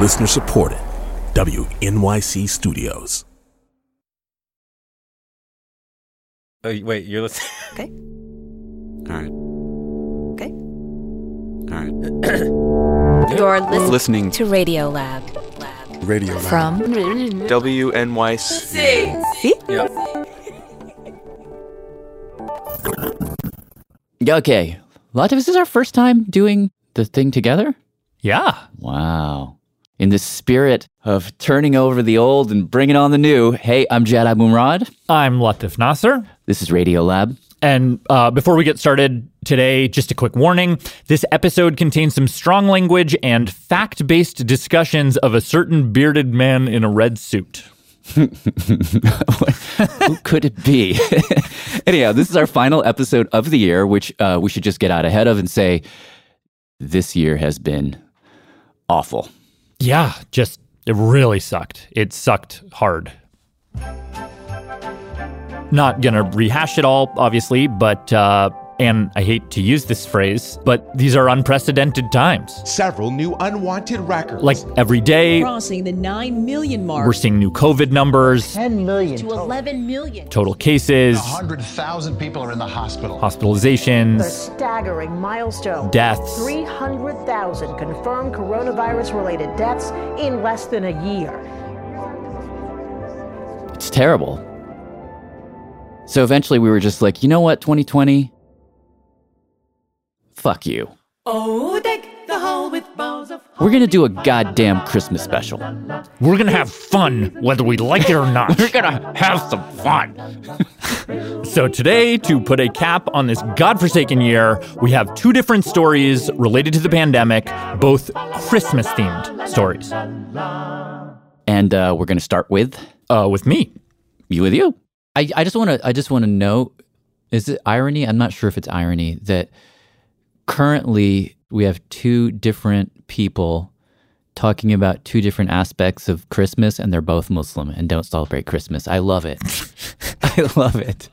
Listener supported. WNYC Studios. Oh, wait, you're listening. Okay. All right. Okay. All right. You're listening, Listening to Radiolab. Radio Lab. From WNYC. See? Yeah. Okay. Latif, is this is our first time doing the thing together? Yeah. Wow. In the spirit of turning over the old and bringing on the new, hey, I'm Jad Abumrad. I'm Latif Nasser. This is Radiolab. And uh, before we get started today, just a quick warning this episode contains some strong language and fact based discussions of a certain bearded man in a red suit. Who could it be? Anyhow, this is our final episode of the year, which uh, we should just get out ahead of and say this year has been awful. Yeah, just it really sucked. It sucked hard. Not gonna rehash it all, obviously, but uh, and I hate to use this phrase, but these are unprecedented times. Several new unwanted records. Like every day, crossing the 9 million mark we're seeing new COVID numbers, 10 million to 11 million. total cases, 100,000 people are in the hospital. hospitalizations, staggering milestone. deaths. 300,000 confirmed coronavirus related deaths in less than a year. It's terrible. So eventually we were just like, you know what, 2020? Fuck you. Oh, deck the hall with balls of We're gonna do a goddamn Christmas special. We're gonna have fun whether we like it or not. We're gonna have some fun. so, today, to put a cap on this godforsaken year, we have two different stories related to the pandemic, both Christmas themed stories. And uh, we're gonna start with Uh, with me. you with you. I, I just wanna I just wanna note, is it irony? I'm not sure if it's irony that currently we have two different people talking about two different aspects of Christmas and they're both Muslim and don't celebrate Christmas. I love it. I love it.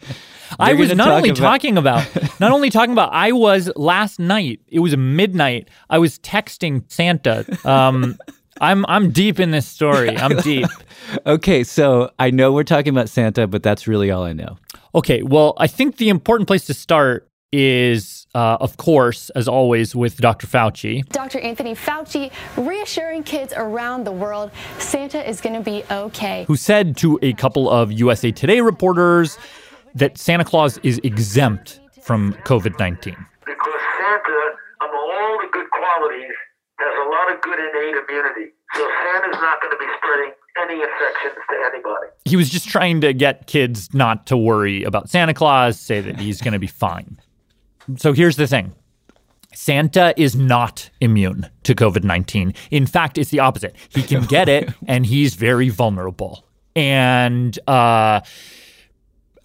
I was not talk only about- talking about, not only talking about, I was last night, it was midnight, I was texting Santa. Um, I'm, I'm deep in this story. I'm deep. Okay, so I know we're talking about Santa, but that's really all I know. Okay, well, I think the important place to start is, uh, of course, as always, with Dr. Fauci. Dr. Anthony Fauci reassuring kids around the world Santa is going to be okay. who said to a couple of USA Today reporters that Santa Claus is exempt from COVID 19. because Santa, among all the good qualities, has a lot of good innate immunity. So Santa's not going to be spreading any infections to anybody. He was just trying to get kids not to worry about Santa Claus, say that he's going to be fine. So here's the thing Santa is not immune to COVID 19. In fact, it's the opposite. He can get it, and he's very vulnerable. And uh,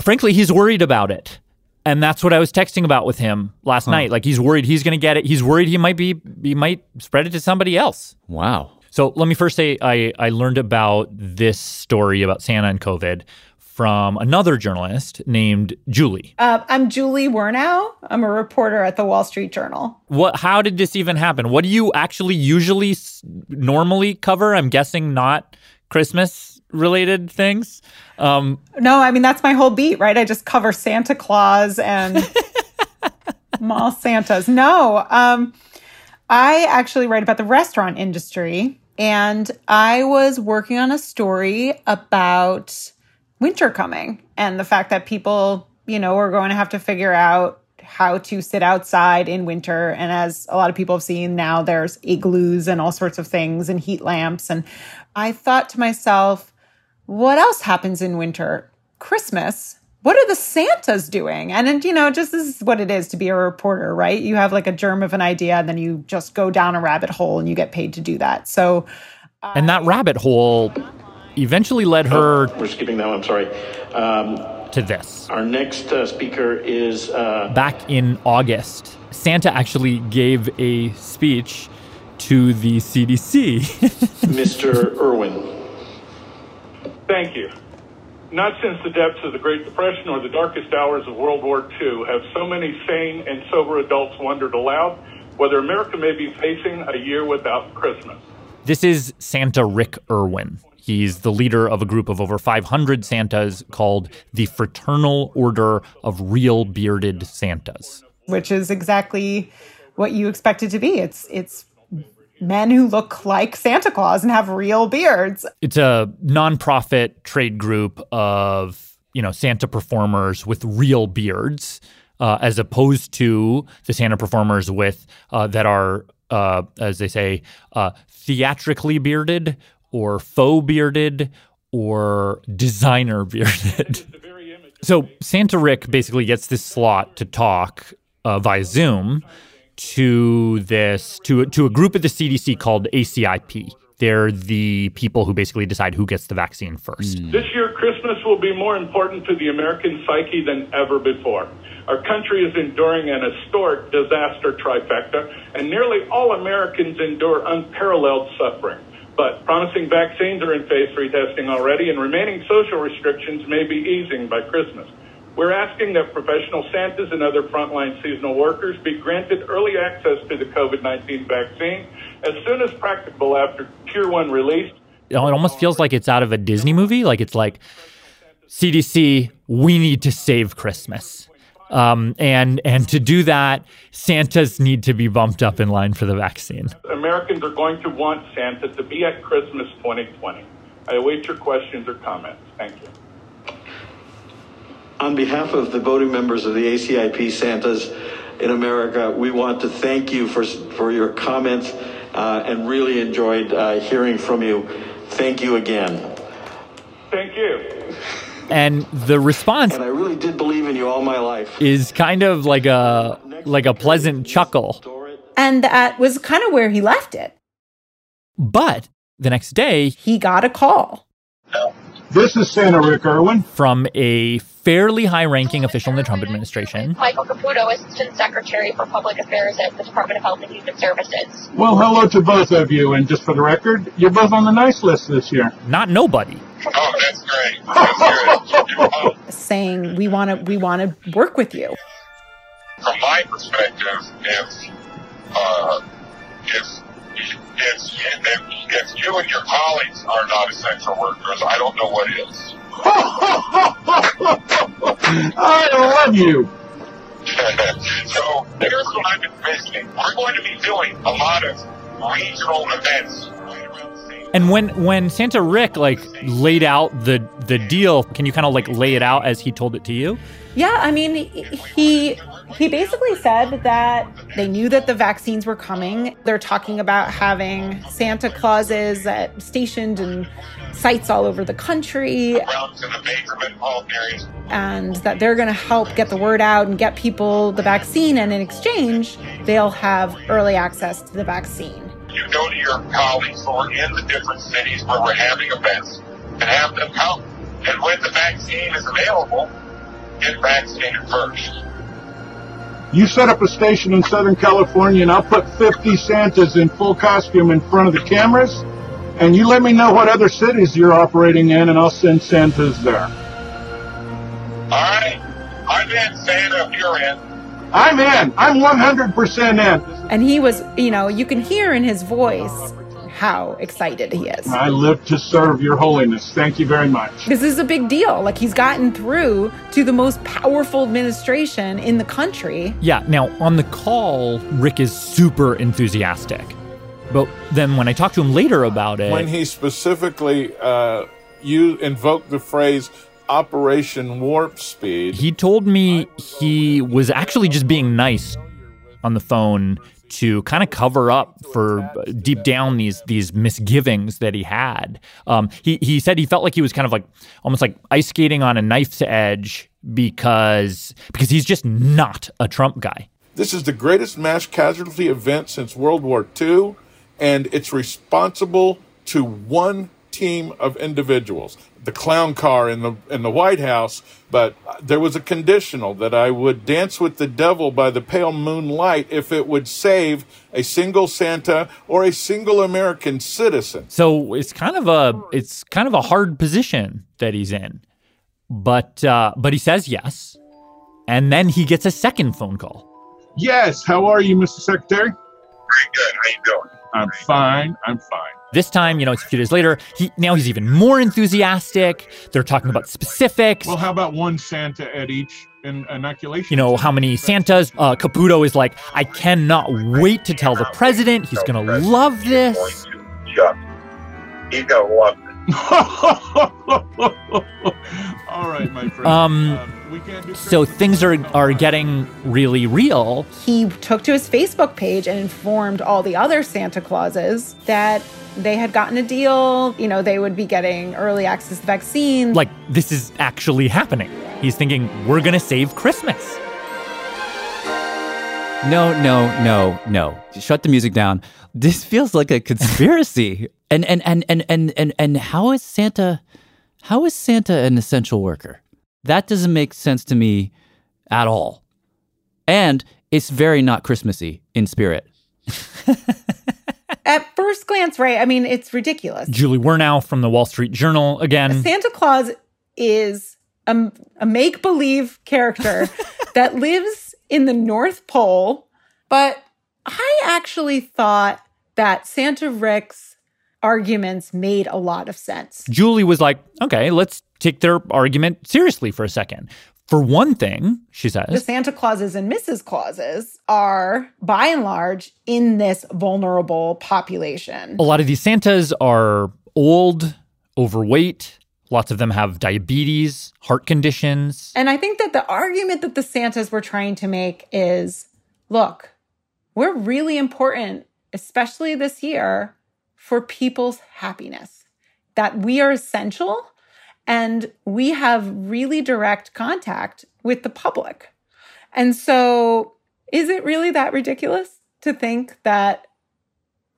frankly, he's worried about it. And that's what I was texting about with him last night. Like he's worried he's going to get it. He's worried he might be he might spread it to somebody else. Wow. So let me first say I, I learned about this story about Santa and COVID from another journalist named Julie. Uh, I'm Julie Wernau. I'm a reporter at the Wall Street Journal. What? How did this even happen? What do you actually usually s- normally cover? I'm guessing not Christmas related things. Um, No, I mean, that's my whole beat, right? I just cover Santa Claus and mall Santas. No, um, I actually write about the restaurant industry. And I was working on a story about winter coming and the fact that people, you know, are going to have to figure out how to sit outside in winter. And as a lot of people have seen now, there's igloos and all sorts of things and heat lamps. And I thought to myself, what else happens in winter? Christmas. What are the Santas doing? And, and you know, just this is what it is to be a reporter, right? You have like a germ of an idea, and then you just go down a rabbit hole, and you get paid to do that. So, and that rabbit hole eventually led her. We're skipping that one. I'm sorry. Um, to this. Our next uh, speaker is. Uh, Back in August, Santa actually gave a speech to the CDC. Mr. Irwin. Thank you. Not since the depths of the Great Depression or the darkest hours of World War II have so many sane and sober adults wondered aloud whether America may be facing a year without Christmas. This is Santa Rick Irwin. He's the leader of a group of over 500 Santas called the Fraternal Order of Real Bearded Santas, which is exactly what you expect it to be. It's it's men who look like Santa Claus and have real beards. It's a nonprofit trade group of, you know, Santa performers with real beards. Uh, as opposed to the Santa performers with uh, that are, uh, as they say, uh, theatrically bearded or faux bearded or designer bearded. so Santa Rick basically gets this slot to talk uh, via Zoom to this to to a group at the CDC called ACIP. They're the people who basically decide who gets the vaccine first. This year, Christmas will be more important to the American psyche than ever before. Our country is enduring an historic disaster trifecta, and nearly all Americans endure unparalleled suffering. But promising vaccines are in phase three testing already, and remaining social restrictions may be easing by Christmas. We're asking that professional Santas and other frontline seasonal workers be granted early access to the COVID 19 vaccine as soon as practicable after Tier 1 release. It almost feels like it's out of a Disney movie. Like it's like, CDC, we need to save Christmas. Um, and and to do that, Santas need to be bumped up in line for the vaccine. Americans are going to want Santa to be at Christmas 2020. I await your questions or comments. Thank you. On behalf of the voting members of the ACIP Santas in America, we want to thank you for, for your comments uh, and really enjoyed uh, hearing from you. Thank you again. Thank you. And the response And I really did believe in you all my life. is kind of like a like a pleasant chuckle. And that was kind of where he left it. But the next day, He got a call. This is Santa Rick Irwin. from a fairly high-ranking official in the Trump administration, Michael Caputo, Assistant Secretary for Public Affairs at the Department of Health and Human Services. Well, hello to both of you. And just for the record, you're both on the nice list this year. not nobody. Oh, that's great. That's good. saying we want to we want to work with you. From my perspective, if uh, if if, if if you and your colleagues are not essential workers, I don't know what is. I love you. so here's what I've been envisioning. We're going to be doing a lot of regional events. And when when Santa Rick like laid out the the deal, can you kind of like lay it out as he told it to you? Yeah, I mean, he he basically said that they knew that the vaccines were coming. They're talking about having Santa Clauses at, stationed in sites all over the country, and that they're going to help get the word out and get people the vaccine. And in exchange, they'll have early access to the vaccine. You go to your colleagues who are in the different cities where we're having events and have them come. And when the vaccine is available, get vaccinated first. You set up a station in Southern California, and I'll put 50 Santas in full costume in front of the cameras. And you let me know what other cities you're operating in, and I'll send Santas there. All right. I'm in, Santa, if you're in. I'm in. I'm 100% in. And he was, you know, you can hear in his voice how excited he is. I live to serve your holiness. Thank you very much. This is a big deal. Like he's gotten through to the most powerful administration in the country. Yeah. Now on the call, Rick is super enthusiastic, but then when I talk to him later about it, when he specifically uh, you invoked the phrase Operation Warp Speed, he told me he was actually just being nice on the phone to kind of cover up for uh, deep down these these misgivings that he had. Um, he he said he felt like he was kind of like almost like ice skating on a knife's edge because because he's just not a Trump guy. This is the greatest mass casualty event since World War II, and it's responsible to one team of individuals. The clown car in the in the White House, but there was a conditional that I would dance with the devil by the pale moonlight if it would save a single Santa or a single American citizen. So it's kind of a it's kind of a hard position that he's in, but uh, but he says yes, and then he gets a second phone call. Yes, how are you, Mr. Secretary? Very good. How you doing? I'm fine. I'm fine. This time, you know, it's a few days later. He now he's even more enthusiastic. They're talking about specifics. Well, how about one Santa at each in- inoculation? You know how many Santas? Uh, Caputo is like, I cannot wait to tell the president. He's gonna love this. He's gonna love All right, my friend. Um, so things are are getting really real. He took to his Facebook page and informed all the other Santa Clauses that they had gotten a deal. You know, they would be getting early access to vaccines. Like this is actually happening. He's thinking we're gonna save Christmas. No, no, no, no. Shut the music down. This feels like a conspiracy. and and and and and and and how is Santa how is Santa an essential worker? That doesn't make sense to me at all. And it's very not Christmassy in spirit. At first glance, right? I mean, it's ridiculous. Julie Wernau from the Wall Street Journal again. Santa Claus is a, a make believe character that lives in the North Pole. But I actually thought that Santa Rick's arguments made a lot of sense. Julie was like, okay, let's take their argument seriously for a second. For one thing, she says, The Santa Clauses and Mrs. Clauses are, by and large, in this vulnerable population. a lot of these Santas are old, overweight. Lots of them have diabetes, heart conditions. And I think that the argument that the Santas were trying to make is look, we're really important, especially this year, for people's happiness, that we are essential and we have really direct contact with the public. And so, is it really that ridiculous to think that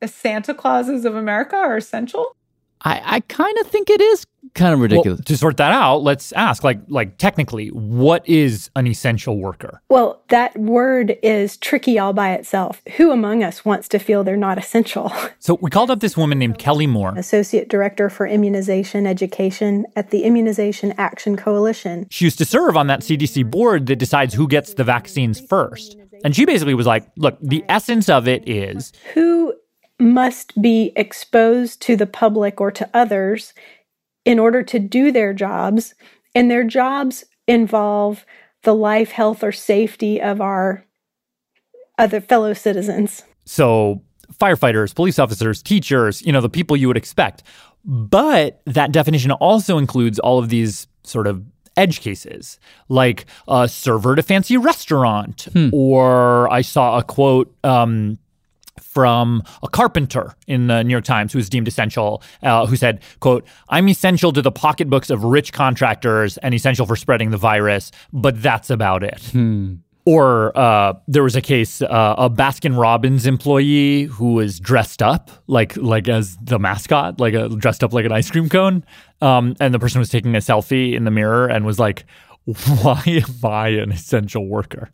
the Santa Clauses of America are essential? I, I kind of think it is kind of ridiculous. Well, to sort that out, let's ask like like technically, what is an essential worker? Well, that word is tricky all by itself. Who among us wants to feel they're not essential? So we called up this woman named Kelly Moore. Associate Director for Immunization Education at the Immunization Action Coalition. She used to serve on that CDC board that decides who gets the vaccines first. And she basically was like, look, the essence of it is Who must be exposed to the public or to others in order to do their jobs, and their jobs involve the life, health, or safety of our other fellow citizens. so firefighters, police officers, teachers, you know, the people you would expect. But that definition also includes all of these sort of edge cases, like a server at a fancy restaurant, or I saw a quote um, from a carpenter in the New York Times who was deemed essential, uh, who said, "quote I'm essential to the pocketbooks of rich contractors and essential for spreading the virus, but that's about it." Or uh, there was a case, uh, a Baskin Robbins employee who was dressed up like like as the mascot, like a, dressed up like an ice cream cone, um, and the person was taking a selfie in the mirror and was like, "Why am I an essential worker?"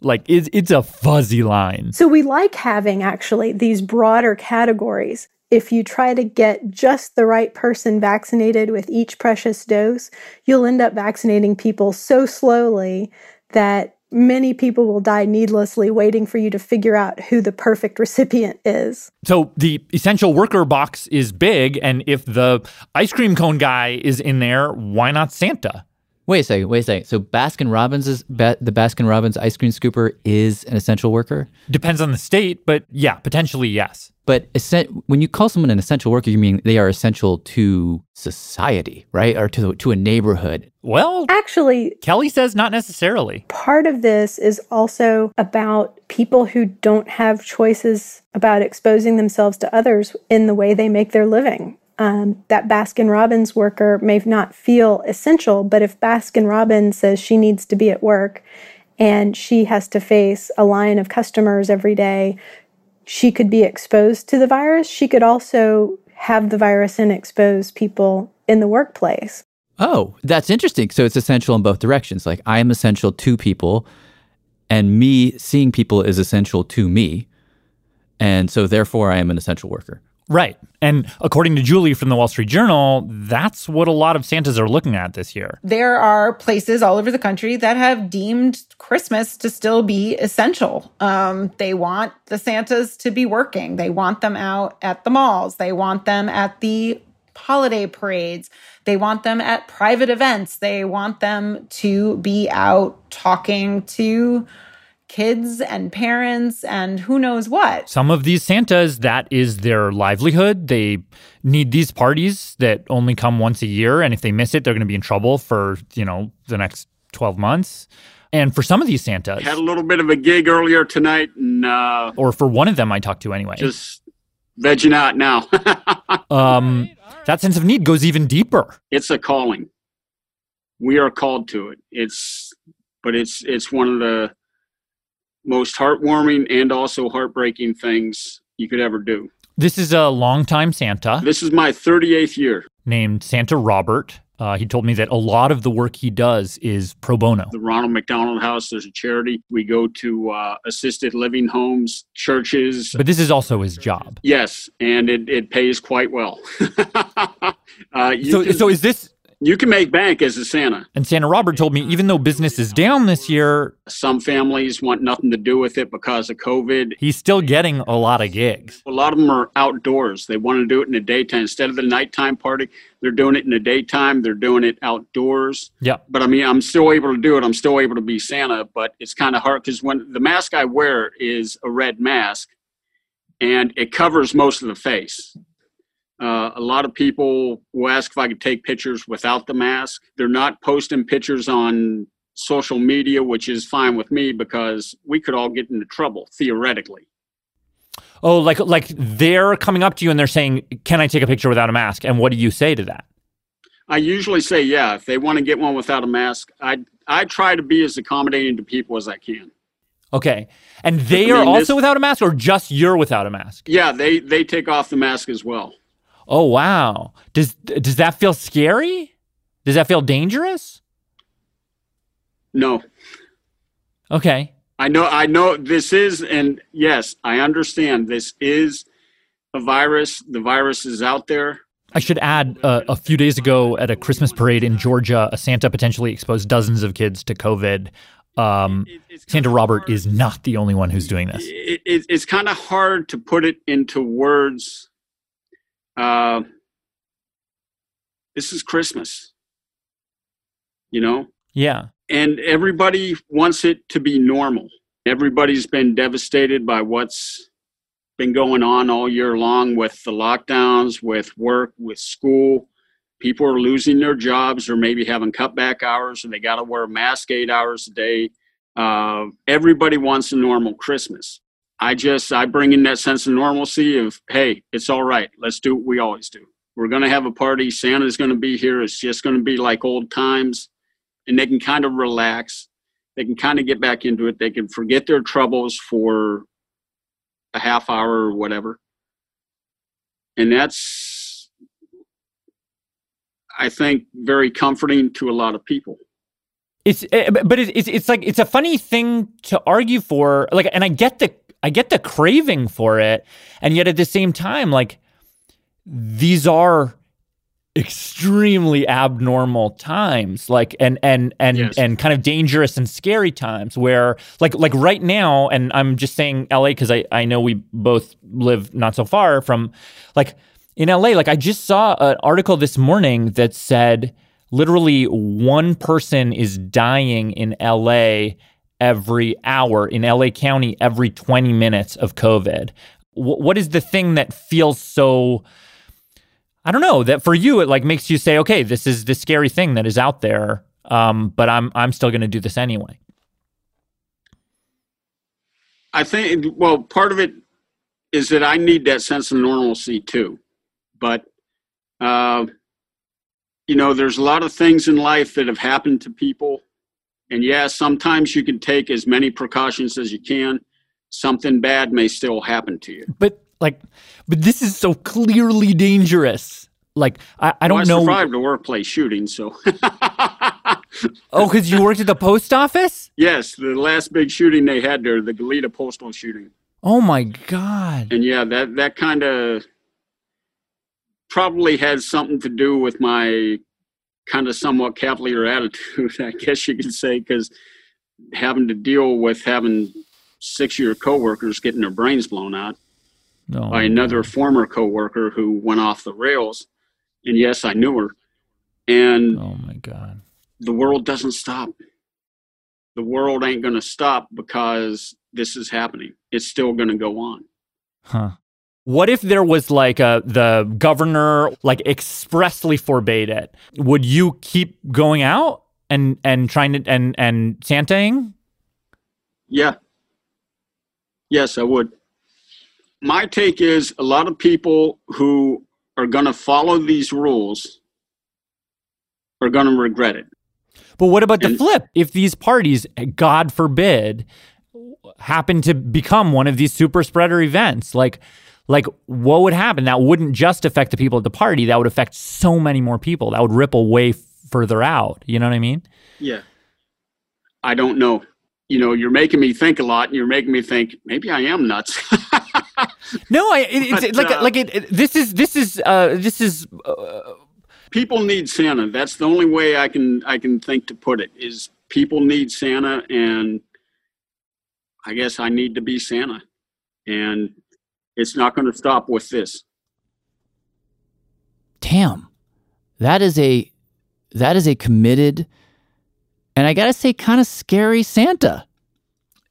Like it's it's a fuzzy line. So we like having actually these broader categories. If you try to get just the right person vaccinated with each precious dose, you'll end up vaccinating people so slowly that many people will die needlessly waiting for you to figure out who the perfect recipient is. So the essential worker box is big, and if the ice cream cone guy is in there, why not Santa? Wait a second. Wait a second. So Baskin Robbins is ba- the Baskin Robbins ice cream scooper is an essential worker. Depends on the state, but yeah, potentially yes. But essen- when you call someone an essential worker, you mean they are essential to society, right, or to to a neighborhood. Well, actually, Kelly says not necessarily. Part of this is also about people who don't have choices about exposing themselves to others in the way they make their living um, that Baskin Robbins worker may not feel essential, but if Baskin Robbins says she needs to be at work and she has to face a line of customers every day, she could be exposed to the virus. She could also have the virus and expose people in the workplace. Oh, that's interesting. So it's essential in both directions. Like I am essential to people, and me seeing people is essential to me. And so therefore, I am an essential worker. Right. And according to Julie from the Wall Street Journal, that's what a lot of Santas are looking at this year. There are places all over the country that have deemed Christmas to still be essential. Um, they want the Santas to be working, they want them out at the malls, they want them at the holiday parades, they want them at private events, they want them to be out talking to kids and parents and who knows what. Some of these Santas, that is their livelihood. They need these parties that only come once a year. And if they miss it, they're going to be in trouble for, you know, the next 12 months. And for some of these Santas, had a little bit of a gig earlier tonight, and uh, or for one of them I talked to anyway, just vegging out now. um, that sense of need goes even deeper. It's a calling. We are called to it. It's, but it's it's one of the most heartwarming and also heartbreaking things you could ever do. This is a longtime Santa. This is my 38th year. Named Santa Robert. Uh, he told me that a lot of the work he does is pro bono. The Ronald McDonald House, there's a charity. We go to uh, assisted living homes, churches. But this is also his job. Yes, and it, it pays quite well. uh, so, can, so is this you can make bank as a Santa. And Santa Robert told me even though business is down this year, some families want nothing to do with it because of COVID. He's still getting a lot of gigs. A lot of them are outdoors. They want to do it in the daytime instead of the nighttime party. They're doing it in the daytime. They're doing it outdoors. Yeah. But I mean, I'm still able to do it. I'm still able to be Santa, but it's kind of hard because when the mask I wear is a red mask and it covers most of the face. Uh, a lot of people will ask if I could take pictures without the mask. They're not posting pictures on social media, which is fine with me because we could all get into trouble theoretically. Oh, like like they're coming up to you and they're saying, "Can I take a picture without a mask?" And what do you say to that? I usually say, "Yeah." If they want to get one without a mask, I I try to be as accommodating to people as I can. Okay, and they I mean, are also this, without a mask, or just you're without a mask? Yeah, they they take off the mask as well. Oh wow. Does does that feel scary? Does that feel dangerous? No. Okay. I know I know this is and yes, I understand this is a virus. The virus is out there. I should add uh, a few days ago at a Christmas parade in Georgia, a Santa potentially exposed dozens of kids to COVID. Um, Santa Robert is not the only one who's doing this. It, it, it's kind of hard to put it into words uh, this is Christmas. You know? Yeah. And everybody wants it to be normal. Everybody's been devastated by what's been going on all year long with the lockdowns, with work, with school. People are losing their jobs or maybe having cutback hours or they got to wear a mask eight hours a day. Uh, everybody wants a normal Christmas. I just I bring in that sense of normalcy of hey, it's all right. Let's do what we always do. We're to have a party. Santa's to be here. It's just to be like old times, and they can kind of relax. They can kind of get back into it. They can forget their troubles for a half hour or whatever, and that's I think very comforting to a lot of people it's eh, but it's it's like it's a funny thing to argue for like and i get the I get the craving for it. And yet at the same time, like these are extremely abnormal times like and and and yes. and kind of dangerous and scary times where like like right now and i'm just saying la because i i know we both live not so far from like in la like i just saw an article this morning that said literally one person is dying in LA every hour, in LA County every 20 minutes of COVID. W- what is the thing that feels so I don't know that for you it like makes you say, okay, this is the scary thing that is out there, um, but I'm I'm still going to do this anyway. I think well, part of it is that I need that sense of normalcy too, but uh, you know, there's a lot of things in life that have happened to people, and yeah, sometimes you can take as many precautions as you can. Something bad may still happen to you. But like, but this is so clearly dangerous. Like, I, I don't well, I know. survived a workplace shooting, so. oh, because you worked at the post office? Yes, the last big shooting they had there, the Goleta postal shooting. Oh my god! And yeah, that that kind of probably had something to do with my kind of somewhat cavalier attitude, I guess you could say, because having to deal with having six year coworkers getting their brains blown out no. by another former coworker who went off the rails. And yes, I knew her. And oh my God. The world doesn't stop. The world ain't going to stop because this is happening. It's still going to go on. Huh. What if there was like a the governor like expressly forbade it? Would you keep going out and and trying to and and Santaing? Yeah. Yes, I would. My take is a lot of people who are going to follow these rules are going to regret it. But what about and, the flip? If these parties, God forbid, happen to become one of these super spreader events, like like what would happen? That wouldn't just affect the people at the party, that would affect so many more people. That would ripple way further out. You know what I mean? Yeah. I don't know. You know, you're making me think a lot and you're making me think maybe I am nuts. no, I, it, it's but, like uh, like it, it, This is this is uh, this is. Uh, people need Santa. That's the only way I can I can think to put it. Is people need Santa, and I guess I need to be Santa, and it's not going to stop with this. Damn, that is a that is a committed, and I gotta say, kind of scary Santa.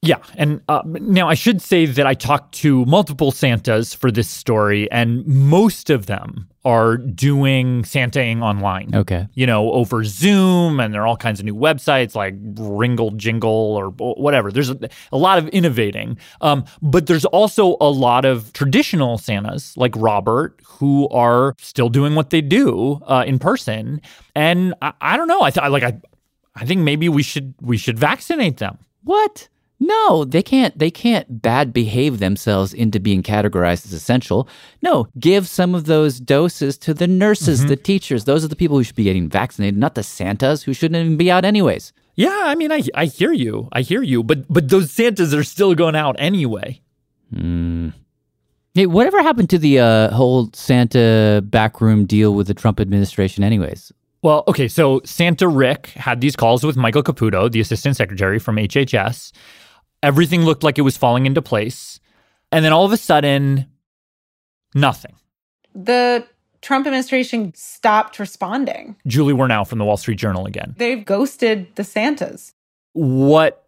Yeah, and uh, now I should say that I talked to multiple Santas for this story, and most of them are doing Santaing online. Okay, you know, over Zoom, and there are all kinds of new websites like Ringle Jingle or whatever. There's a, a lot of innovating, um, but there's also a lot of traditional Santas like Robert who are still doing what they do uh, in person. And I, I don't know. I thought like I, I think maybe we should we should vaccinate them. What? No, they can't they can't bad behave themselves into being categorized as essential. No, give some of those doses to the nurses, mm-hmm. the teachers. Those are the people who should be getting vaccinated, not the Santas who shouldn't even be out anyways. Yeah, I mean I I hear you. I hear you, but but those Santas are still going out anyway. Hmm. Hey, whatever happened to the uh, whole Santa backroom deal with the Trump administration anyways? Well, okay, so Santa Rick had these calls with Michael Caputo, the assistant secretary from HHS, Everything looked like it was falling into place. And then all of a sudden, nothing. The Trump administration stopped responding. Julie Wernau from the Wall Street Journal again. They've ghosted the Santas. What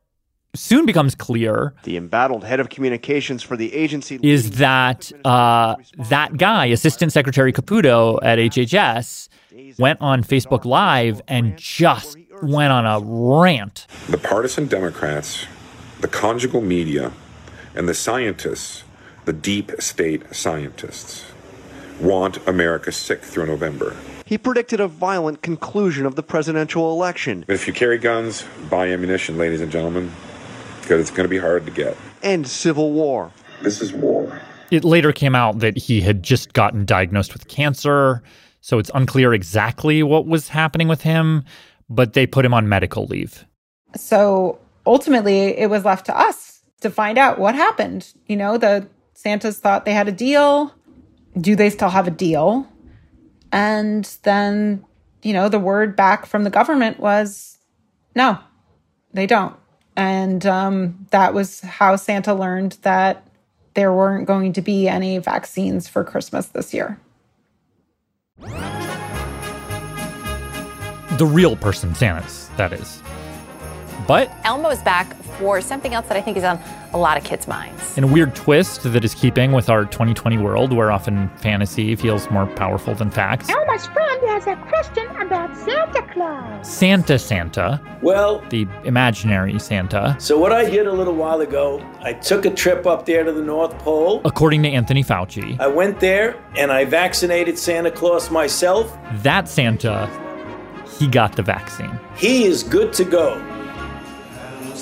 soon becomes clear the embattled head of communications for the agency is that uh, that guy assistant secretary caputo at hhs went on facebook live and just went on a rant the partisan democrats the conjugal media, and the scientists, the deep state scientists, want America sick through November. He predicted a violent conclusion of the presidential election. If you carry guns, buy ammunition, ladies and gentlemen, because it's going to be hard to get. And civil war. This is war. It later came out that he had just gotten diagnosed with cancer, so it's unclear exactly what was happening with him, but they put him on medical leave. So ultimately it was left to us to find out what happened. You know, the Santas thought they had a deal. Do they still have a deal? And then, you know, the word back from the government was no, they don't. And um, that was how Santa learned that there weren't going to be any vaccines for Christmas this year. The real person, Santa's, that is. But Elmo's back for something else that I think is on a lot of kids' minds. in a weird twist that is keeping with our 2020 world where often fantasy feels more powerful than facts. Elmo's friend has a question about Santa Claus. Santa Santa, Well, the imaginary Santa, so what I did a little while ago, I took a trip up there to the North Pole. according to Anthony Fauci, I went there and I vaccinated Santa Claus myself. that Santa, he got the vaccine. He is good to go.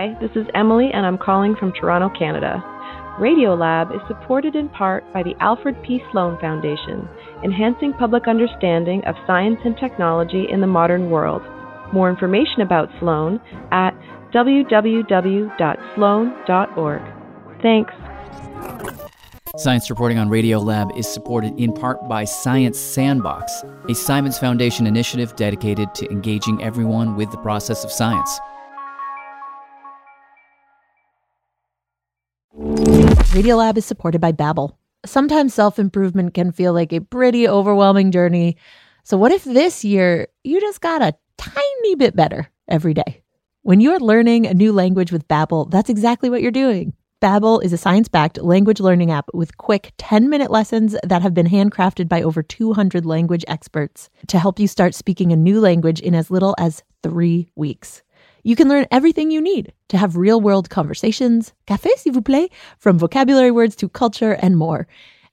Hi, this is Emily, and I'm calling from Toronto, Canada. Radiolab is supported in part by the Alfred P. Sloan Foundation, enhancing public understanding of science and technology in the modern world. More information about Sloan at www.sloan.org. Thanks. Science reporting on Radiolab is supported in part by Science Sandbox, a Simons Foundation initiative dedicated to engaging everyone with the process of science. Radiolab is supported by Babbel. Sometimes self-improvement can feel like a pretty overwhelming journey. So what if this year you just got a tiny bit better every day? When you're learning a new language with Babbel, that's exactly what you're doing. Babbel is a science-backed language learning app with quick 10-minute lessons that have been handcrafted by over 200 language experts to help you start speaking a new language in as little as 3 weeks. You can learn everything you need to have real world conversations, café s'il vous plaît, from vocabulary words to culture and more.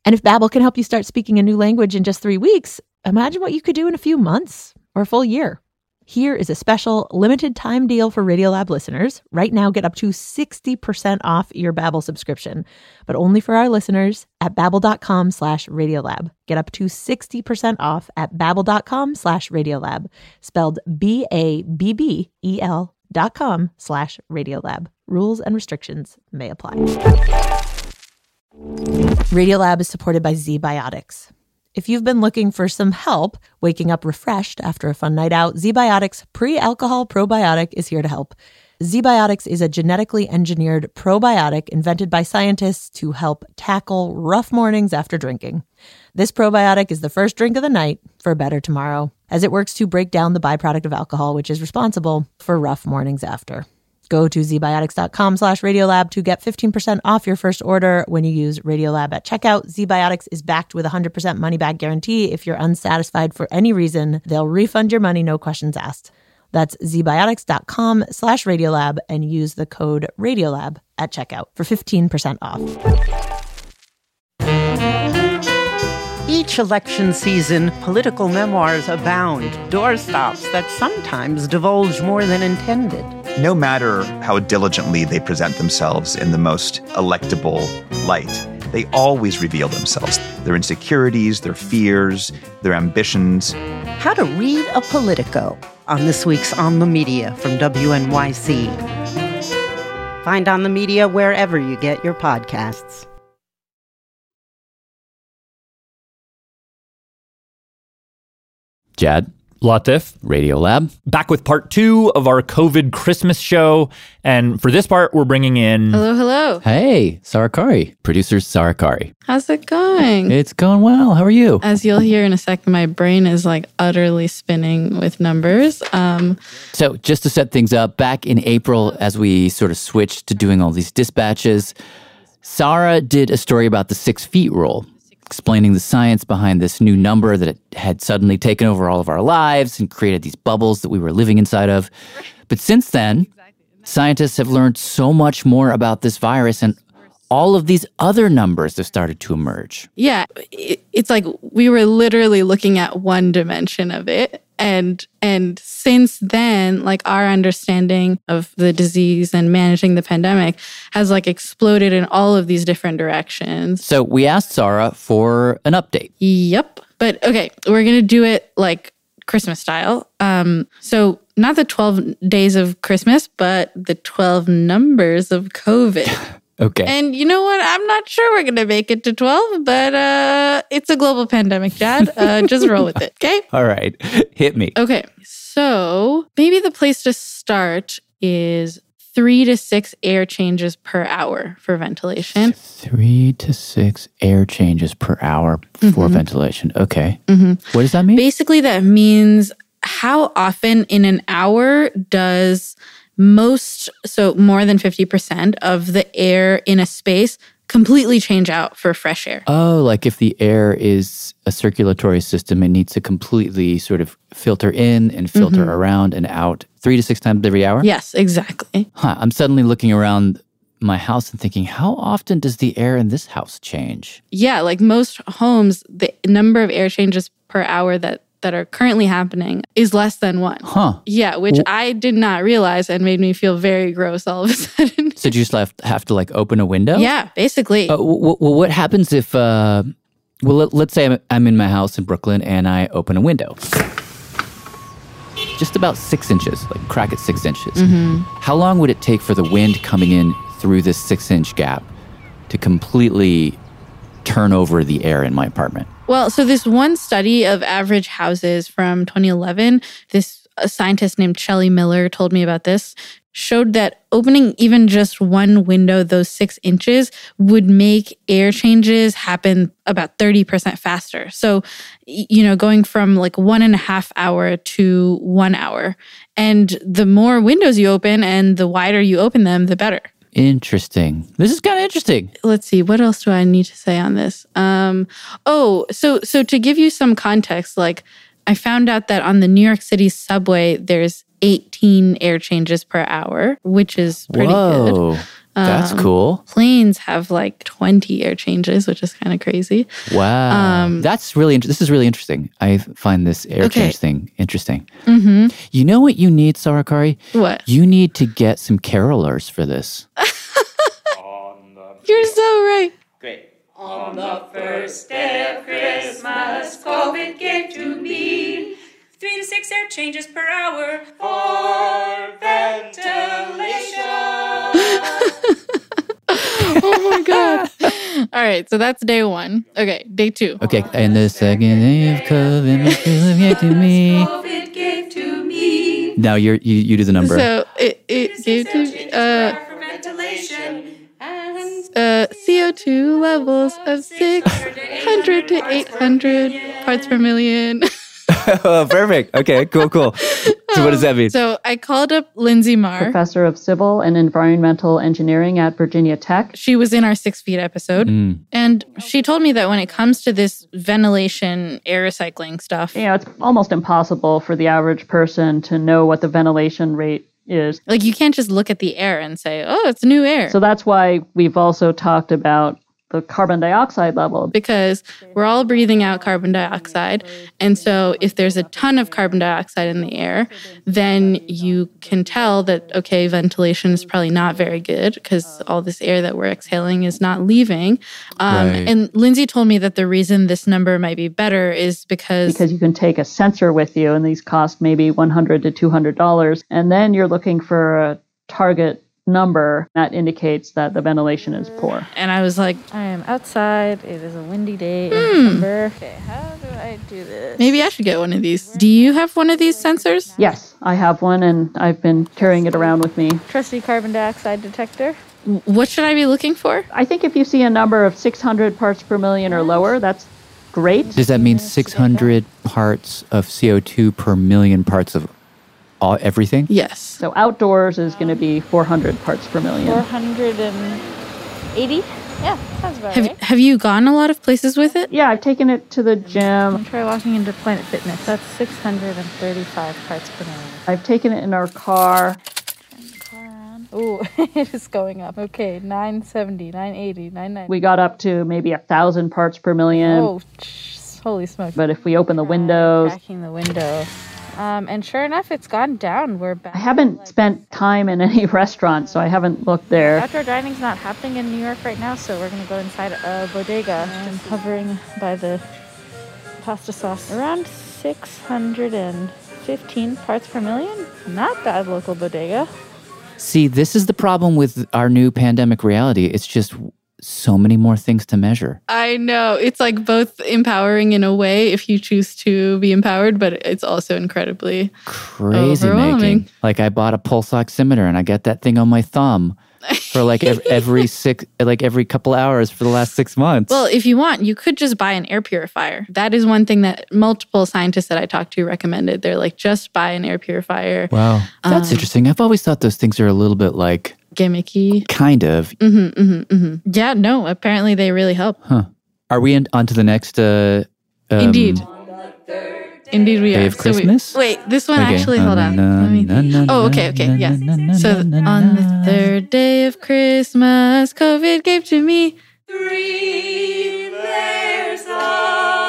And if Babbel can help you start speaking a new language in just three weeks, imagine what you could do in a few months or a full year. Here is a special limited time deal for Radiolab listeners. Right now, get up to 60% off your Babbel subscription, but only for our listeners at babbel.com slash Radiolab. Get up to 60% off at babbel.com slash Radiolab, spelled B-A-B-B-E-L dot com slash Radiolab. Rules and restrictions may apply. Radiolab is supported by ZBiotics. If you've been looking for some help waking up refreshed after a fun night out, ZBiotics pre-alcohol probiotic is here to help. ZBiotics is a genetically engineered probiotic invented by scientists to help tackle rough mornings after drinking. This probiotic is the first drink of the night for a better tomorrow, as it works to break down the byproduct of alcohol, which is responsible for rough mornings after. Go to zbiotics.com slash radiolab to get 15% off your first order when you use Radiolab at checkout. ZBiotics is backed with a 100% money back guarantee. If you're unsatisfied for any reason, they'll refund your money, no questions asked. That's zbiotics.com slash radiolab and use the code radiolab at checkout for 15% off. Each election season, political memoirs abound, doorstops that sometimes divulge more than intended. No matter how diligently they present themselves in the most electable light, they always reveal themselves their insecurities, their fears, their ambitions. How to read a Politico on this week's On the Media from WNYC. Find On the Media wherever you get your podcasts. Jad, Latif, Radiolab. back with part two of our COVID Christmas show. And for this part, we're bringing in. Hello, hello. Hey, Sarah Qari, producer Sarah Qari. How's it going? It's going well. How are you? As you'll hear in a second, my brain is like utterly spinning with numbers. Um, So, just to set things up, back in April, as we sort of switched to doing all these dispatches, Sarah did a story about the six feet rule, explaining the science behind this new number that it had suddenly taken over all of our lives and created these bubbles that we were living inside of. But since then, scientists have learned so much more about this virus and all of these other numbers have started to emerge. Yeah, it's like we were literally looking at one dimension of it and and since then like our understanding of the disease and managing the pandemic has like exploded in all of these different directions. So we asked Sarah for an update. Yep. But okay, we're going to do it like Christmas style. Um so not the 12 days of Christmas, but the 12 numbers of COVID. Okay. And you know what? I'm not sure we're going to make it to 12, but uh, it's a global pandemic, Jad. Uh, just roll with it, okay? All right. Hit me. Okay. So maybe the place to start is three to six air changes per hour for ventilation. Three to six air changes per hour for Mhm. ventilation. Okay. Mhm. What does that mean? Basically, that means how often in an hour does most, so more than 50% of the air in a space completely change out for fresh air? Oh, like if the air is a circulatory system, it needs to completely sort of filter in and filter Mhm. around and out three to six times every hour? Yes, exactly. Huh. I'm suddenly looking around my house and thinking, how often does the air in this house change? Yeah, like most homes, the number of air changes per hour that that are currently happening is less than one. Huh. Yeah, which Wh- I did not realize and made me feel very gross all of a sudden. So you just have, have to like open a window? Yeah, basically. Uh, w- w- what happens if, uh, well, let, let's say I'm, I'm in my house in Brooklyn and I open a window. Just about six inches, like crack it six inches. Mhm. How long would it take for the wind coming in through this six inch gap to completely turn over the air in my apartment? Well, so this one study of average houses from 2011, this scientist named Shelley Miller told me about this, showed that opening even just one window, those six inches, would make air changes happen about 30% faster. So, you know, going from like one and a half hour to one hour. And the more windows you open and the wider you open them, the better Interesting. This is kind of interesting. let's see what else do i need to say on this um oh so so to give you some context like i found out that on the new york city subway there's 18 air changes per hour which is pretty Whoa. good That's Um, cool. planes have like 20 air changes which is kind of crazy Wow. Um, That's really, int- this is really interesting. I find this air Okay. change thing interesting. mm-hmm. You know what you need, Sarah Qari? what You need to get some carolers for this. you're so right Great. On the first day of Christmas, COVID gave to me three to six air changes per hour for ventilation. Oh my god all right so that's day one okay day two Okay, and the second day of COVID, my feeling gave to me. COVID gave to me Now you're, you you do the number. so it, it gave to uh for and uh, CO2 levels of 600 to 800 parts per million. oh, perfect. Okay, cool, cool. So what does that mean? So I called up Linsey Marr. professor of civil and environmental engineering at Virginia Tech. She was in our six feet episode. Mm. And she told me that when it comes to this ventilation, air recycling stuff, You know, it's almost impossible for the average person to know what the ventilation rate is. like you can't just look at the air and say, oh, it's new air. So that's why we've also talked about the carbon dioxide level. because we're all breathing out carbon dioxide. And so, if there's a ton of carbon dioxide in the air, then you can tell that, okay, ventilation is probably not very good because all this air that we're exhaling is not leaving. Um, Right. And Linsey told me that the reason this number might be better is because. Because you can take a sensor with you, and these cost maybe 100 to $200. And then you're looking for a target number that indicates that the ventilation is poor. And I was like, I am outside. It is a windy day in Hmm. December. Okay, how do I do this? maybe I should get one of these. Do you have one of these sensors? Yes, I have one, and I've been carrying it around with me. Trusty carbon dioxide detector. What should I be looking for? I think if you see a number of 600 parts per million or lower, that's great. Does that mean 600 parts of CO2 per million parts of all everything? Yes. So outdoors is going to be 400 parts per million. 480? Yeah, sounds about Have, right. have you gone a lot of places with it? Yeah, I've taken it to the gym. Try walking into Planet Fitness. That's 635 parts per million. I've taken it in our car. Ooh, it is going up. Okay, 970, 980, 990. We got up to maybe a thousand parts per million. Oh, sh- holy smokes. But if we open the windows, Cracking the window. Um, and sure enough, it's gone down. We're back. I haven't spent time in any restaurant, so I haven't looked there. Outdoor dining's not happening in New York right now, so we're gonna go inside a bodega. I'm hovering by the pasta sauce. Around 615 parts per million. Not bad, local bodega. See, this is the problem with our new pandemic reality. It's just so many more things to measure. I know. It's like both empowering in a way if you choose to be empowered, but it's also incredibly crazy making. Like I bought a pulse oximeter and I got that thing on my thumb for like ev- every six, like every couple hours for the last six months. Well, if you want, you could just buy an air purifier. That is one thing that multiple scientists that I talked to recommended. They're like, just buy an air purifier. wow, that's Um, interesting. I've always thought those things are a little bit like Gimmicky. kind of. hmm hmm hmm Yeah, no, apparently they really help. Huh? Are we in, on to the next? Uh, um, Indeed. Indeed, we Day are. of So we- wait, this one Okay. actually, hold on. Let me think. Oh, okay, okay, yeah. So on the third day of Christmas, COVID gave to me. Three layers of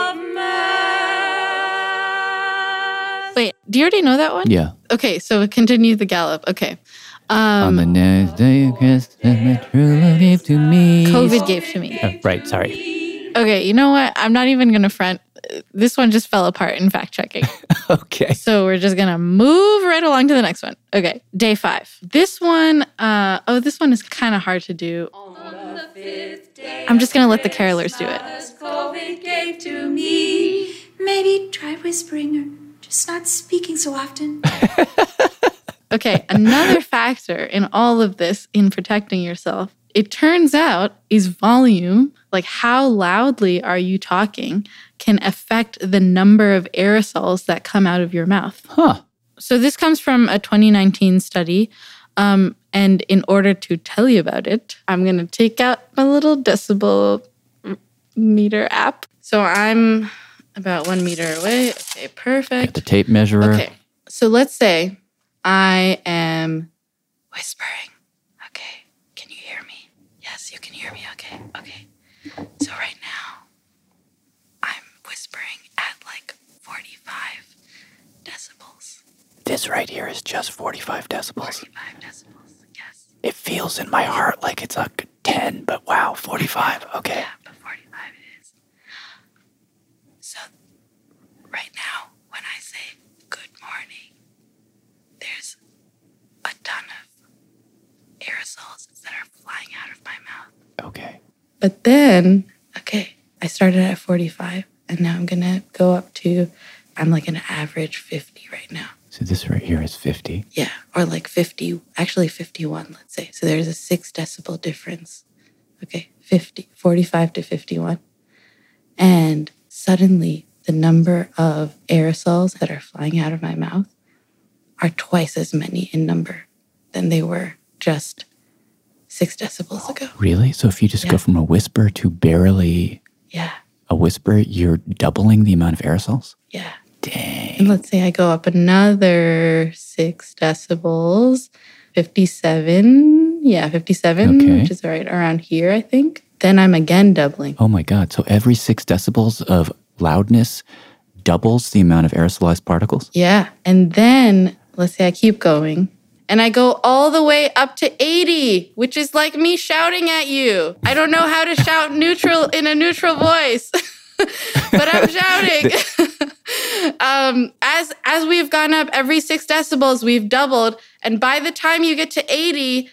Wait, do you already know that one? Yeah. Okay, so continue the gallop. Okay. On Um, the next day of Christmas, my true love gave to me. COVID gave to me. Oh, right. Sorry. Okay, you know what? I'm not even gonna front. This one just fell apart in fact checking. okay. So we're just gonna move right along to the next one. Okay, day five. This one, uh, oh, this one is kind of hard to do. I'm just gonna let the carolers do it. COVID gave to me. Maybe try whispering or just not speaking so often. Okay, another factor in all of this in protecting yourself, it turns out is volume, like how loudly are you talking, can affect the number of aerosols that come out of your mouth. Huh. So this comes from a 2019 study. Um, and in order to tell you about it, I'm going to take out my little decibel meter app. So I'm about one meter away. Okay, perfect. The tape measurer. Okay. So let's say I am whispering. Okay. Can you hear me? Yes, you can hear me. Okay. Okay. So right now, I'm whispering at like 45 decibels. This right here is just 45 decibels. 45 decibels, yes. It feels in my heart like it's a 10, but wow, 45. Okay. Yeah, but 45 it is. So right now, when I say good morning, there's a ton of aerosols that are flying out of my mouth. Okay. But then, okay, I started at 45 and now I'm gonna go up to, I'm like an average 50 right now. So this right here is 50. Yeah, or like 50, actually 51, let's say. So there's a six decibel difference. Okay, 50, 45 to 51. And suddenly the number of aerosols that are flying out of my mouth are twice as many in number than they were just six decibels ago. Really? So if you just Yeah. go from a whisper to barely Yeah, a whisper, you're doubling the amount of aerosols? yeah. Dang. And let's say I go up another six decibels, 57. Yeah, 57, Okay. which is right around here, I think. Then I'm again doubling. Oh my God. So every six decibels of loudness doubles the amount of aerosolized particles? Yeah. And then let's say I keep going and I go all the way up to 80, which is like me shouting at you. I don't know how to shout neutral in a neutral voice. but I'm shouting. um, as as we've gone up every six decibels, we've doubled, and by the time you get to 80,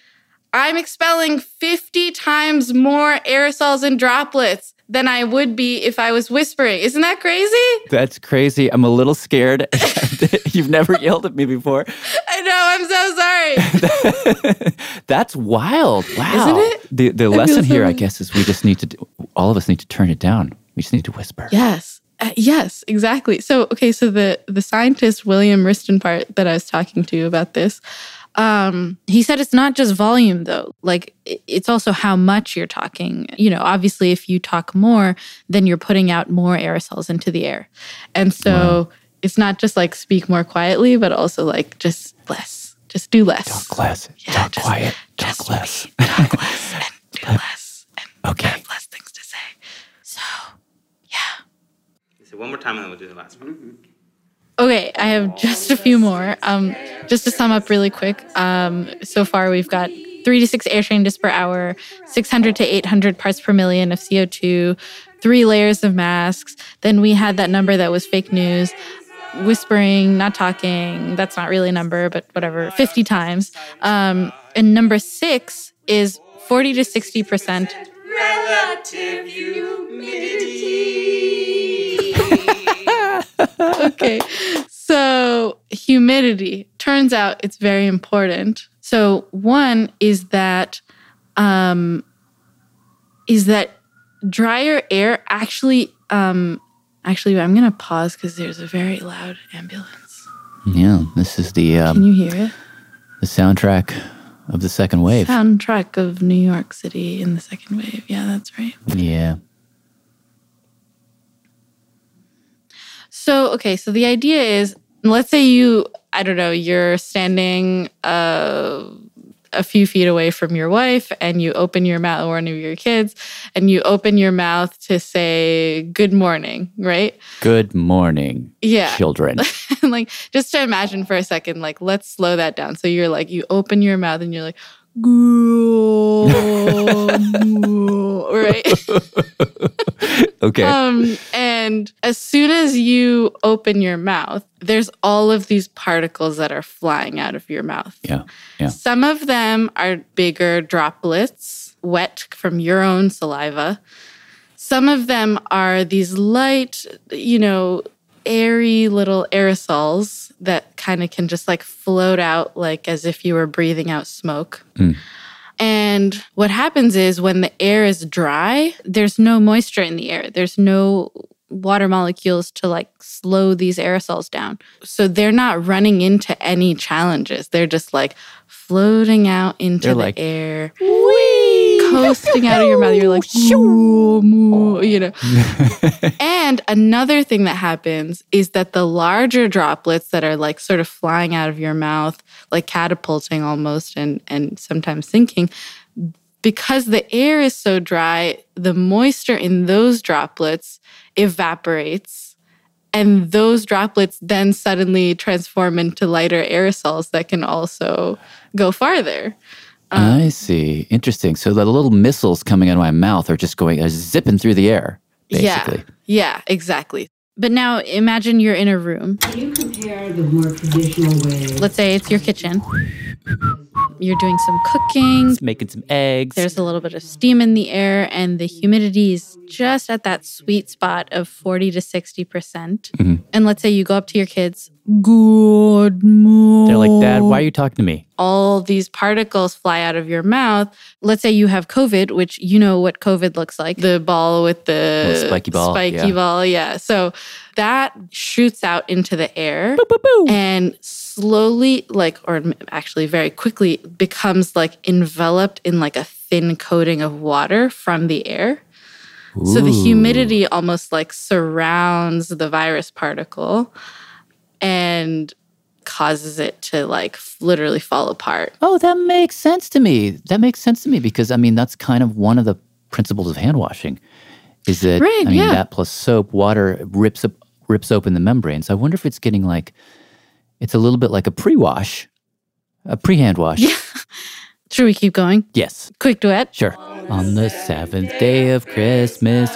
I'm expelling 50 times more aerosols and droplets than I would be if I was whispering. Isn't that crazy? That's crazy. I'm a little scared. You've never yelled at me before. I know. I'm so sorry. That's wild. Wow. Isn't it? The the I lesson so here, I guess, is we just need to do, all of us need to turn it down. We just need to whisper. Yes. Uh, yes, exactly. So, okay, so the the scientist William Ristenpart that I was talking to about this, um, he said it's not just volume though. Like it's also how much you're talking. You know, obviously, if you talk more, then you're putting out more aerosols into the air, and so it's not just like speak more quietly, but also like just less, Just do less. Talk less. talk quiet. Talk less. Talk less and do less. And okay. have less things to say. So, So one more time and then we'll do the last one. Mm-hmm. Okay, I have just a few more. Um, just to sum up really quick, um, so far we've got three to six air changes per hour, 600 to 800 parts per million of CO2, three layers of masks. Then we had that number that was fake news, whispering, not talking. That's not really a number, but whatever, 50 times. Um, and number six is 40 to 60%. Relative humidity. okay. So, humidity turns out it's very important. So, one is that um is that drier air actually um actually I'm going to pause cuz there's a very loud ambulance. Yeah, this is the um, Can you hear it? the soundtrack of the second wave. Soundtrack of New York City in the second wave. Yeah, that's right. Yeah. So, okay, so the idea is let's say you, I don't know, you're standing uh, a few feet away from your wife and you open your mouth, or one of your kids, and you open your mouth to say good morning, right? Good morning, Yeah. children. like, just to imagine for a second, like, let's slow that down. So you're like, you open your mouth and you're like, right? okay. Um, and as soon as you open your mouth, there's all of these particles that are flying out of your mouth. yeah. Yeah. Some of them are bigger droplets, wet from your own saliva. Some of them are these light, you know, airy little aerosols that kind of can just like float out like as if you were breathing out smoke. Mm. And what happens is when the air is dry, there's no moisture in the air. There's no water molecules to like slow these aerosols down. So they're not running into any challenges. They're just like floating out into They're the like, air, coasting out of your mouth. You're like, "Moo, moo," oh. you know. and another thing that happens is that the larger droplets that are like sort of flying out of your mouth, like catapulting almost and and sometimes sinking, because the air is so dry, the moisture in those droplets evaporates. And those droplets then suddenly transform into lighter aerosols that can also go farther. I see. Interesting. So the little missiles coming out of my mouth are just going, uh, zipping through the air, basically. Yeah, yeah, exactly. But now imagine you're in a room. Can you compare the more traditional way? Let's say it's your kitchen. You're doing some cooking. Making some eggs. There's a little bit of steam in the air, and the humidity is just at that sweet spot of 40 to 60%. percent Mhm. And let's say you go up to your kids, Good morning. They're like, Dad, why are you talking to me? all these particles fly out of your mouth. Let's say you have COVID, which you know what COVID looks like the ball with the Little spiky ball, Spiky yeah. ball, yeah. So that shoots out into the air and slowly, like, or actually very quickly, becomes like enveloped in like a thin coating of water from the air. So the humidity almost like surrounds the virus particle and causes it to like literally fall apart. Oh, that makes sense to me. That makes sense to me because I mean that's kind of one of the principles of hand washing. Is that Right, I mean yeah. that plus soap, water rips up rips open the membranes. I wonder if it's getting like it's a little bit like a pre-wash, a pre-hand wash. Yeah. Should we keep going? Yes. Quick duet. Sure. On the seventh day of Christmas,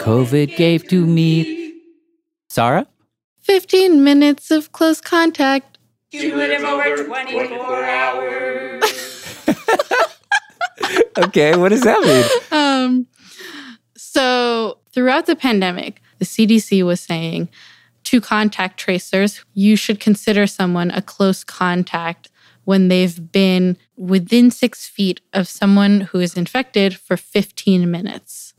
COVID gave to me. Sarah? 15 minutes of close contact. Cumulative over 24 hours. Okay, what does that mean? Um, so throughout the pandemic, the CDC was saying to contact tracers, you should consider someone a close contact when they've been within six feet of someone who is infected for 15 minutes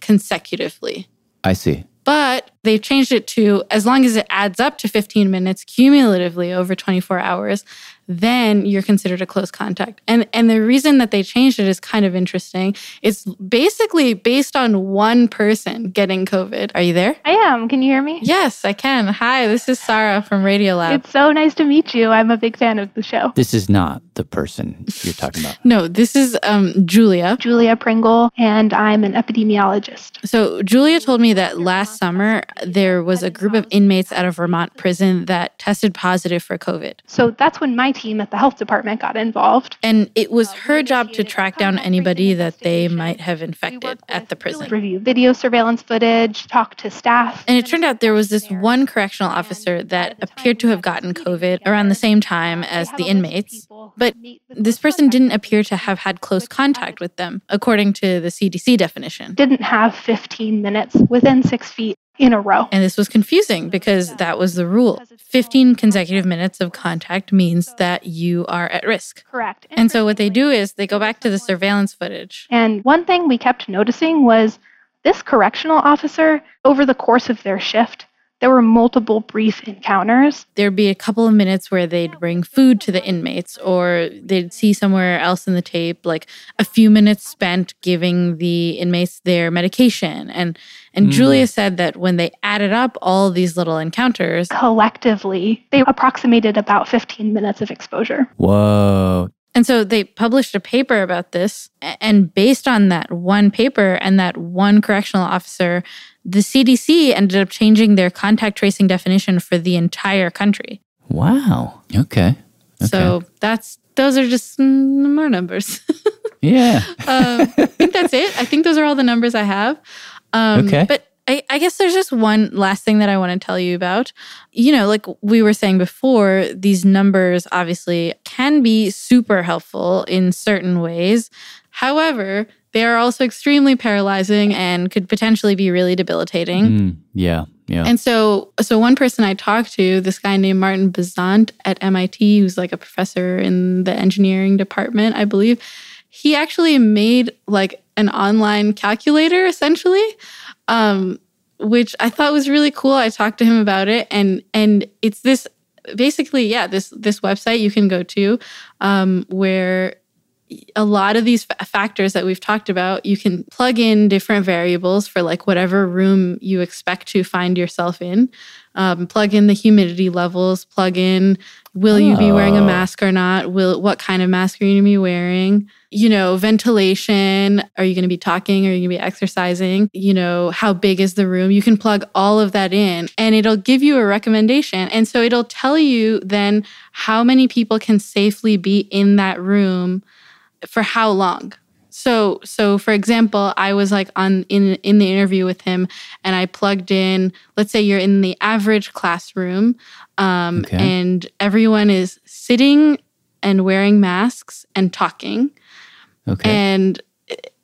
consecutively. I see. But they've changed it to as long as it adds up to 15 minutes cumulatively over 24 hours, then you're considered a close contact. And and the reason that they changed it is kind of interesting. It's basically based on one person getting COVID. Are you there? I am. Can you hear me? Yes, I can. Hi, this is Sarah from Radiolab. It's so nice to meet you. I'm a big fan of the show. This is not the person you're talking about. no, this is um, Julia. Julia Pringle, and I'm an epidemiologist. So Julia told me that last summer there was a group of inmates out of Vermont prison that tested positive for COVID. So that's when my team at the health department got involved. And it was um, her job to track down anybody that they might have infected at the prison. Review video surveillance footage, talk to staff. And it turned out there was this one correctional officer that appeared to have gotten COVID around the same uh, time as the inmates, but this person didn't appear to have had close contact with them, according to the CDC definition. Didn't have 15 minutes within six feet in a row. And this was confusing because that was the rule. 15 consecutive minutes of contact means that you are at risk. Correct. And so what they do is they go back to the surveillance footage. And one thing we kept noticing was this correctional officer, over the course of their shift, there were multiple brief encounters. There'd be a couple of minutes where they'd bring food to the inmates, or they'd see somewhere else in the tape like a few minutes spent giving the inmates their medication. And and Mm. Julia said that when they added up all these little encounters, Collectively, they approximated about 15 minutes of exposure. Whoa. And so they published a paper about this. And based on that one paper and that one correctional officer, the CDC ended up changing their contact tracing definition for the entire country. Wow. Okay. So that's those are just more numbers. Yeah. um, I think that's it. I think those are all the numbers I have. Um, Okay. But I, I guess there's just one last thing that I want to tell you about. You know, like we were saying before, these numbers obviously can be super helpful in certain ways. However, they are also extremely paralyzing and could potentially be really debilitating. Mm, yeah. Yeah. And so, so one person I talked to, this guy named Martin Bazant at MIT, who's like a professor in the engineering department, I believe, he actually made like an online calculator essentially, um, which I thought was really cool. I talked to him about it, and and it's this basically, yeah, this this website you can go to um, where a lot of these fa- factors that we've talked about, you can plug in different variables for like whatever room you expect to find yourself in. Um, plug in the humidity levels. Plug in will you be wearing a Oh. mask or not? Will what kind of mask are you going to be wearing? You know, ventilation. Are you going to be talking? Are you going to be exercising? You know, how big is the room? You can plug all of that in, and it'll give you a recommendation. And so it'll tell you then how many people can safely be in that room for how long so so for example i was like on in in the interview with him and i plugged in let's say you're in the average classroom um, Okay. and everyone is sitting and wearing masks and talking Okay. and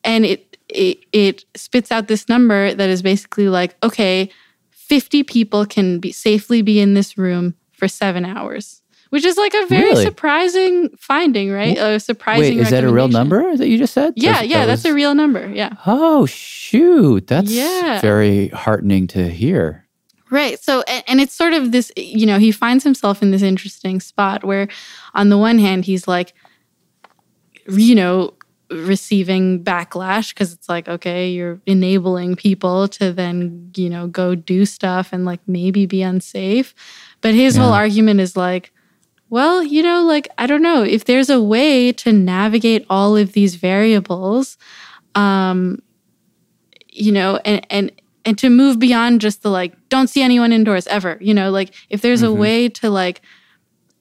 and it, it it spits out this number that is basically like okay 50 people can be safely be in this room for seven hours which is like a very Really? surprising finding right a surprising Wait, is that a real number that you just said? yeah yeah that that's a real number yeah Oh shoot, that's Yeah. very heartening to hear. Right. So, and, and it's sort of this, you know, he finds himself in this interesting spot where, on the one hand, he's like, you know, receiving backlash because it's like, okay, you're enabling people to then, you know, go do stuff and like maybe be unsafe. But his whole argument is like, well, you know, like, I don't know if there's a way to navigate all of these variables, um, you know, and, and, and to move beyond just the like, don't see anyone indoors ever, you know, like if there's a Mhm. way to like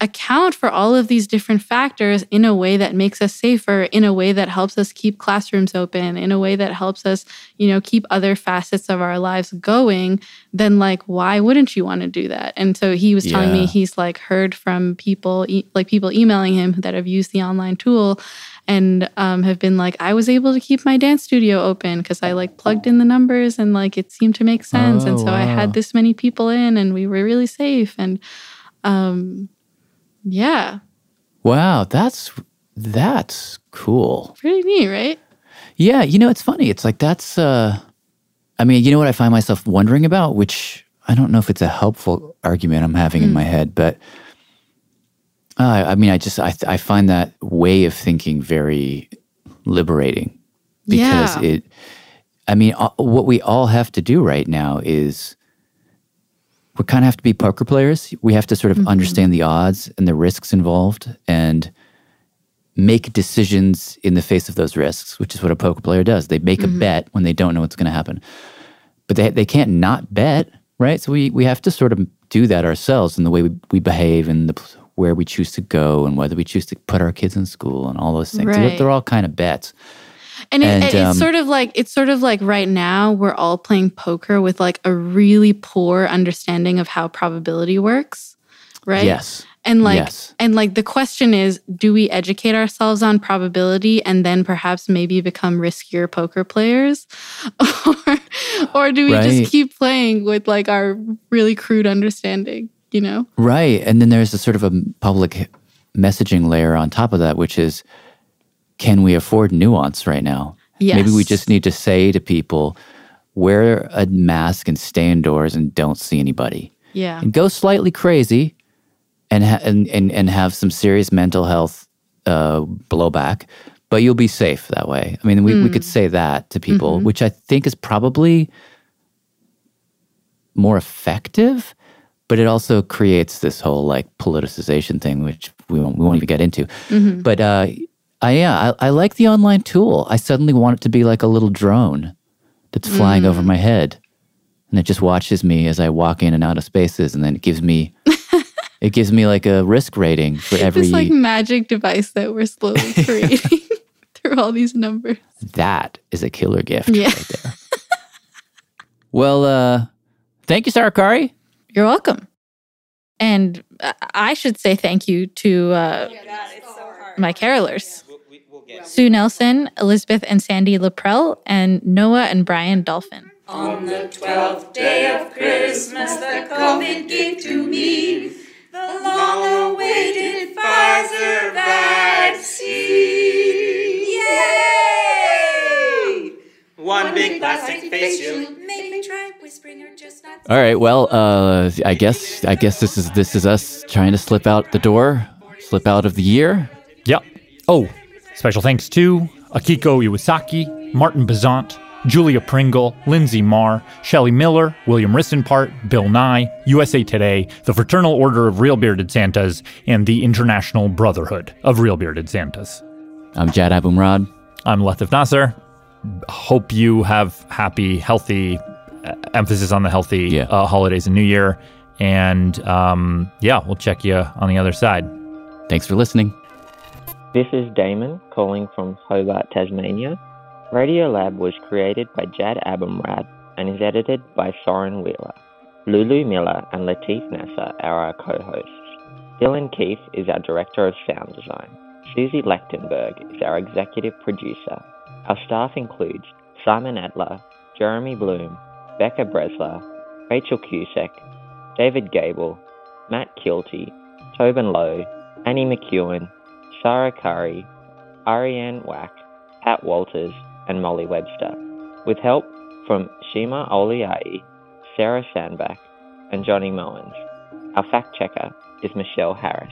account for all of these different factors in a way that makes us safer, in a way that helps us keep classrooms open, in a way that helps us, you know, keep other facets of our lives going, then like, why wouldn't you want to do that? And so he was telling me he's like heard from people, e- like people emailing him that have used the online tool and um, have been like, I was able to keep my dance studio open because I like plugged in the numbers and like it seemed to make sense. and Oh, so I had this many people in and we were really safe. And um, yeah, Wow, that's that's cool. pretty neat, right? Yeah, you know, it's funny. It's like that's uh I mean, you know what I find myself wondering about, which I don't know if it's a helpful argument I'm having in Hmm. my head, but Uh, I mean, I just I I find that way of thinking very liberating because Yeah. it. I mean, uh, what we all have to do right now is we kind of have to be poker players. We have to sort of Mhm. understand the odds and the risks involved and make decisions in the face of those risks, which is what a poker player does. They make Mhm. a bet when they don't know what's going to happen. But they, they can't not bet, right? So we, we have to sort of do that ourselves in the way we, we behave and the, where we choose to go and whether we choose to put our kids in school and all those things. Right. They're, all kind of bets. And, it, And, it- um, it's sort of like it's sort of like right now we're all playing poker with like a really poor understanding of how probability works, right? Yes. And like Yes. and like the question is, do we educate ourselves on probability and then perhaps maybe become riskier poker players? or or do we Right. just keep playing with like our really crude understanding, you know? Right. And then there's a sort of a public messaging layer on top of that, which is can we afford nuance right now? Maybe we just need to say to people, wear a mask and stay indoors and don't see anybody. Yeah. And go slightly crazy and, ha- and, and, and have some serious mental health uh, blowback, but you'll be safe that way. I mean, we, we Mm. could say that to people, Mhm. which I think is probably more effective, but it also creates this whole like politicization thing, which we won't, we won't even get into. Mhm. But uh, I, yeah, I, I like the online tool. I suddenly want it to be like a little drone that's flying over Mm. my head, and it just watches me as I walk in and out of spaces, and then it gives me, it gives me like a risk rating for every. This like magic device that we're slowly creating through all these numbers. that is a killer gift. Yeah. Right there. well, uh, thank you, Sarah Qari. You're welcome. And uh, I should say thank you to uh, my carolers Sue Nelson, Elizabeth and Sandy Laprelle, and Noah and Brian Dolphin. On the twelfth day of Christmas, the COVID gave to me the long awaited Pfizer vaccine. Yay! One big plastic face shield. Maybe try whispering or just not. All right. Well, uh, I guess I guess this is this is us trying to slip out the door, slip out of the year. Yep. Oh, special thanks to Akiko Iwasaki, Martin Bazant, Julia Pringle, Linsey Marr, Shelley Miller, William Ristenpart, Bill Nye, USA Today, the Fraternal Order of Real Bearded Santas, and the International Brotherhood of Real Bearded Santas. I'm Jad Abumrad. I'm Latif Nasser. Hope you have happy, healthy, uh, emphasis on the healthy uh, holidays and New Year. And um, yeah, we'll check you on the other side. Thanks for listening. This is Damon calling from Hobart, Tasmania. Radiolab was created by Jad Abumrad and is edited by Soren Wheeler. Lulu Miller and Latif Nasser are our co-hosts. Dylan Keefe is our director of sound design. Susie Lechtenberg is our executive producer. Our staff includes Simon Adler, Jeremy Bloom, Becca Bressler, Rachel Cusick, David Gable, Matt Kielty, Tobin Low, Annie McEwen, Sarah Qari, Ariane Wack, Pat Walters, and Molly Webster, with help from Shima Oliai, Sarah Sandbach, and Johnny Moens. Our fact checker is Michelle Harris.